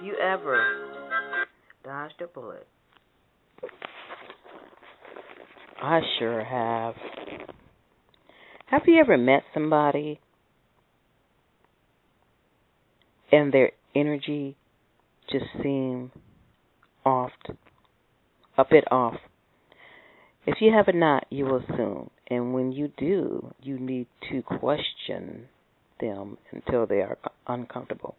Have you ever dodged a bullet? I sure have. Have you ever met somebody and their energy just seemed off, a bit off? If you have not, you will soon. And when you do, you need to question them until they are uncomfortable.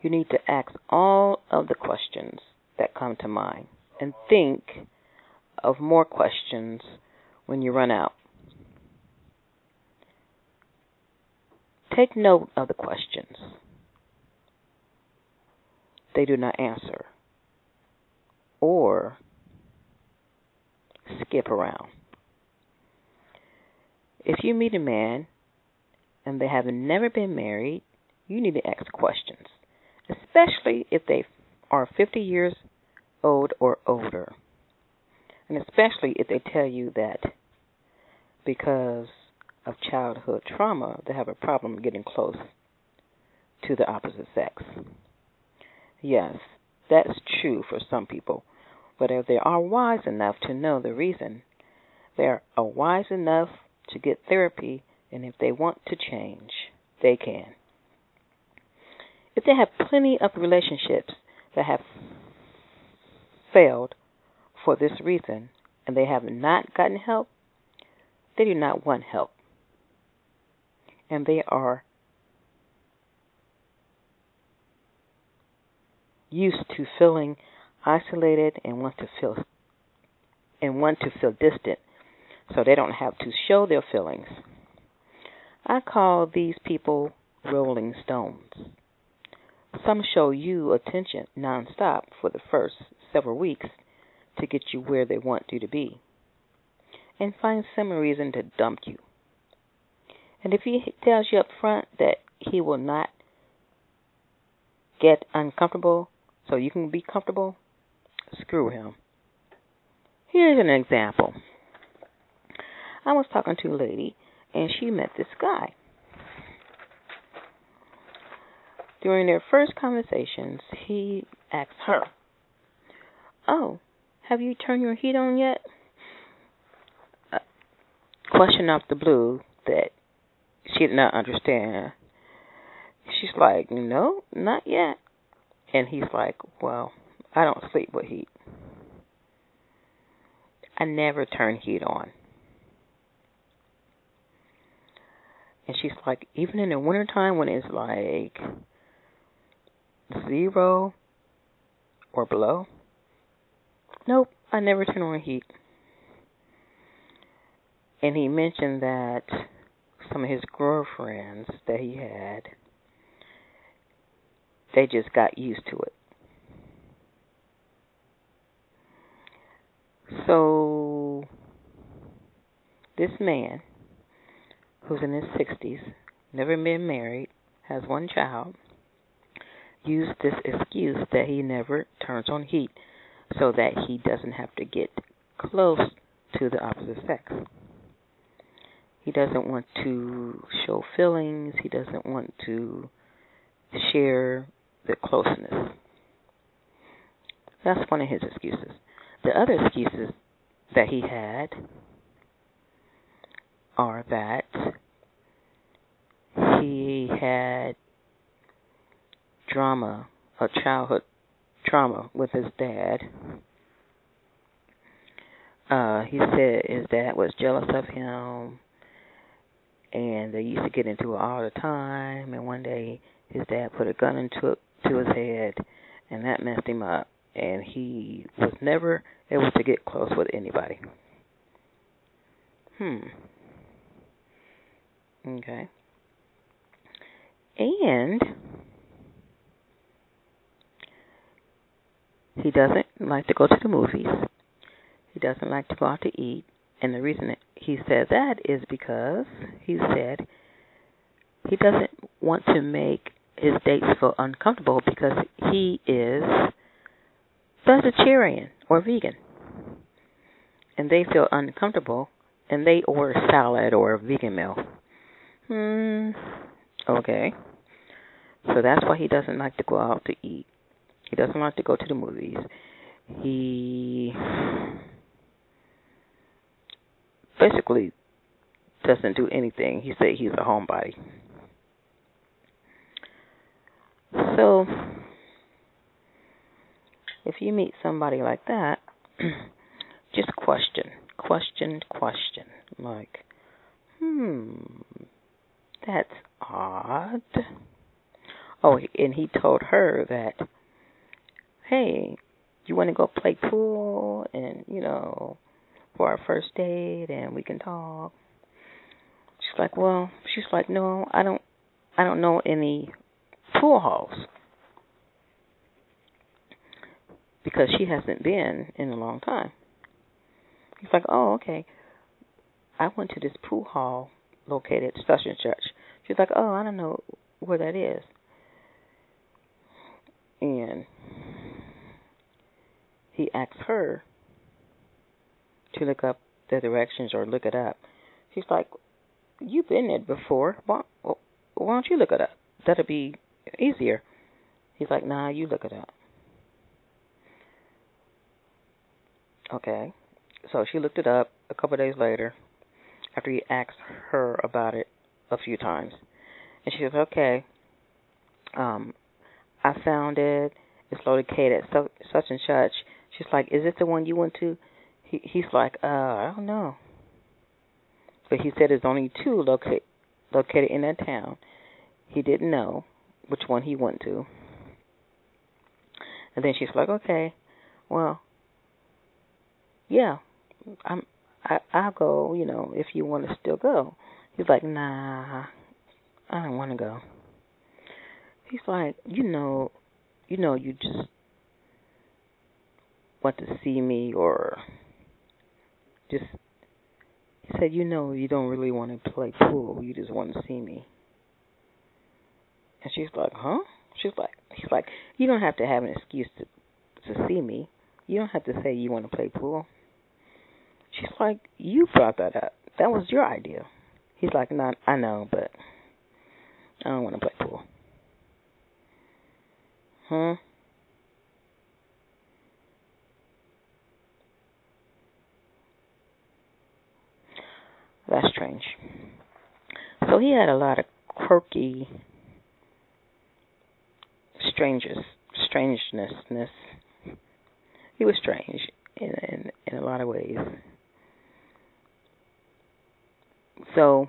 You need to ask all of the questions that come to mind and think of more questions when you run out. Take note of the questions they do not answer or skip around. If you meet a man and they have never been married, you need to ask questions, especially if they are 50 years old or older. And especially if they tell you that because of childhood trauma, they have a problem getting close to the opposite sex. Yes, that's true for some people. But if they are wise enough to know the reason, they are wise enough to get therapy, and if they want to change, they can. If they have plenty of relationships that have failed for this reason and they have not gotten help, they do not want help. And they are used to feeling isolated and want to feel and want to feel distant so they don't have to show their feelings. I call these people rolling stones. Some show you attention nonstop for the first several weeks to get you where they want you to be, and find some reason to dump you. And if he tells you up front that he will not get uncomfortable so you can be comfortable, screw him. Here's an example. I was talking to a lady and she met this guy. During their first conversations, he asked her, Oh, have you turned your heat on yet? A question off the blue that she did not understand. She's like, No, not yet. And he's like, Well, I don't sleep with heat. I never turn heat on. And she's like, even in the wintertime when it's like zero or below, nope, I never turn on heat. And he mentioned that some of his girlfriends that he had, they just got used to it. So, this man, who's in his 60s, never been married, has one child, used this excuse that he never turns on heat so that he doesn't have to get close to the opposite sex. He doesn't want to show feelings, he doesn't want to share the closeness. That's one of his excuses. The other excuses that he had are that he had drama, a childhood trauma with his dad. Uh, he said his dad was jealous of him, and they used to get into it all the time. And one day, his dad put a gun into to his head, and that messed him up and he was never able to get close with anybody. Hmm. Okay. And he doesn't like to go to the movies. He doesn't like to go out to eat. And the reason he said that is because he said he doesn't want to make his dates feel uncomfortable because he is vegetarian or vegan and they feel uncomfortable and they order salad or a vegan meal. Hmm. Okay. So that's why he doesn't like to go out to eat He doesn't like to go to the movies. He basically doesn't do anything. He said he's a homebody. So, if you meet somebody like that, just question, question, question. Like, hmm, that's odd. Oh, and he told her that, hey, you want to go play pool and, you know, for our first date and we can talk. She's like, well, she's like, no, I don't, I don't know any pool halls because she hasn't been in a long time. He's like, oh, okay. I went to this pool hall located at and such. She's like, oh, I don't know where that is. And he asks her to look up the directions or look it up. She's like, you've been there before. Why, why don't you look it up? That'll be easier. He's like, nah, you look it up. Okay. So she looked it up a couple days later after he asked her about it a few times. And she says, okay, um, I found it. It's located at such and such. She's like, is it the one you went to? He, he's like, uh, I don't know. But he said there's only two locate, located in that town. He didn't know which one he went to. And then she's like, okay, well, yeah, I'm, I, I'll go, you know, if you want to still go. He's like, nah, I don't want to go. He's like, you know, you know, you just want to see me or just he said, you know, you don't really want to play pool. You just want to see me. And she's like, huh? She's like, he's like, you don't have to have an excuse to to see me. You don't have to say you want to play pool. She's like, you brought that up. That was your idea. He's like, not, I know, but I don't want to play pool. Huh? That's strange. So he had a lot of quirky, strangeness, strangenessness. He was strange in, in in a lot of ways. So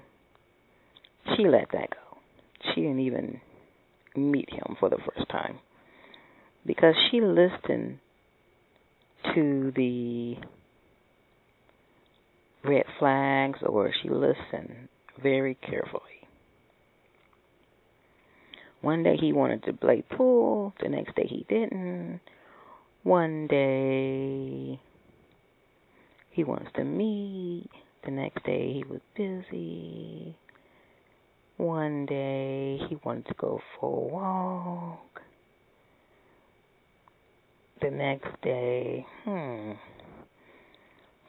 she let that go. She didn't even meet him for the first time because she listened to the red flags or she listened very carefully. One day he wanted to play pool, the next day he didn't. One day he wants to meet, the next day he was busy. One day he wanted to go for a walk. The next day, hmm.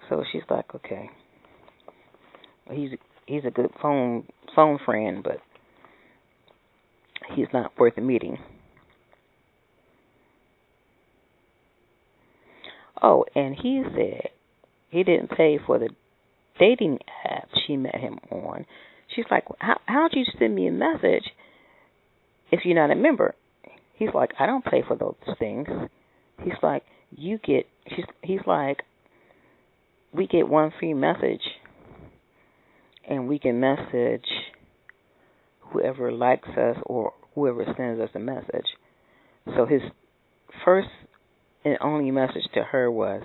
So she's like, okay he's he's a good phone phone friend, but he's not worth a meeting. Oh, and he said he didn't pay for the dating app she met him on. She's like, how how'd you send me a message if you're not a member? He's like, I don't pay for those things. He's like, you get. He's he's like, we get one free message and we can message whoever likes us or whoever sends us a message. So his first and only message to her was,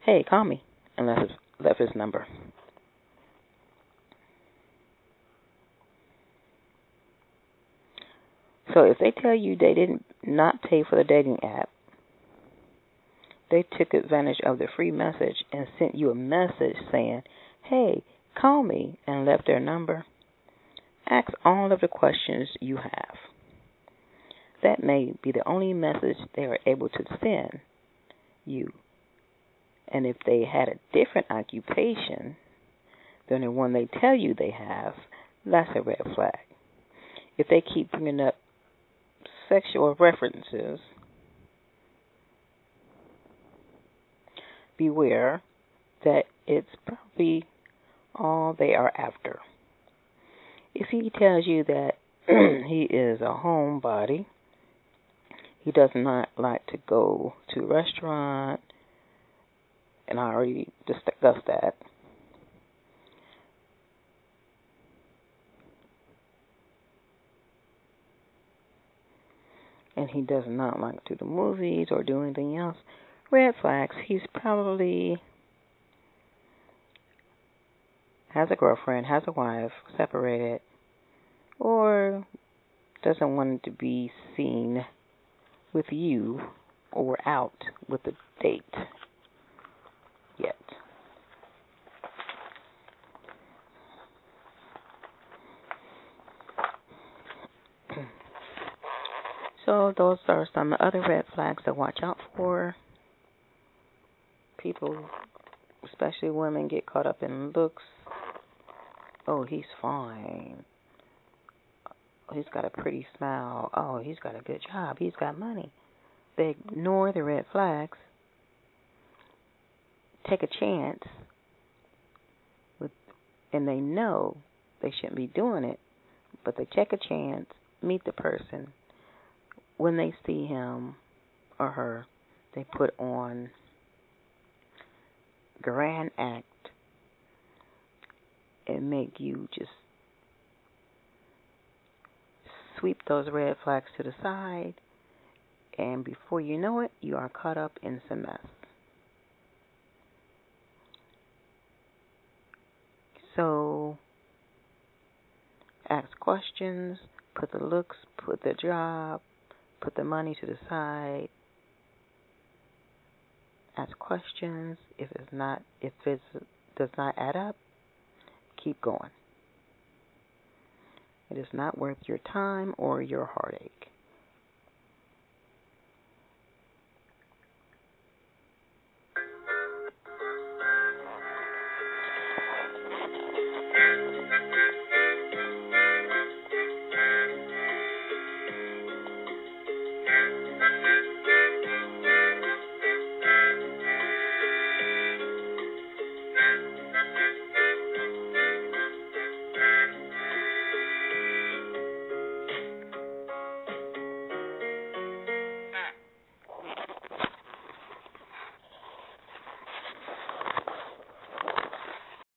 "Hey, call me," and left his, left his number. So if they tell you they didn't not pay for the dating app, they took advantage of the free message and sent you a message saying, "Hey, Call me and left their number. Ask all of the questions you have. That may be the only message they are able to send you. And if they had a different occupation than the one they tell you they have, that's a red flag. If they keep bringing up sexual references, beware that it's probably all they are after. If he tells you that he is a homebody, he does not like to go to a restaurant, and I already discussed that. And he does not like to do the movies or do anything else. Red flags. He's probably has a girlfriend, has a wife, separated, or doesn't want to be seen with you or out with a date yet. so those are some other red flags to watch out for. People, especially women, get caught up in looks. Oh, he's fine. He's got a pretty smile. Oh, he's got a good job. He's got money. They ignore the red flags, take a chance, with, and they know they shouldn't be doing it, but they take a chance, meet the person. When they see him or her, they put on grand act and make you just sweep those red flags to the side, and before you know it, you are caught up in some mess. So, ask questions, put the looks, put the job, put the money to the side. Ask questions. If it's not, if it does not add up, keep going. It is not worth your time or your heartache.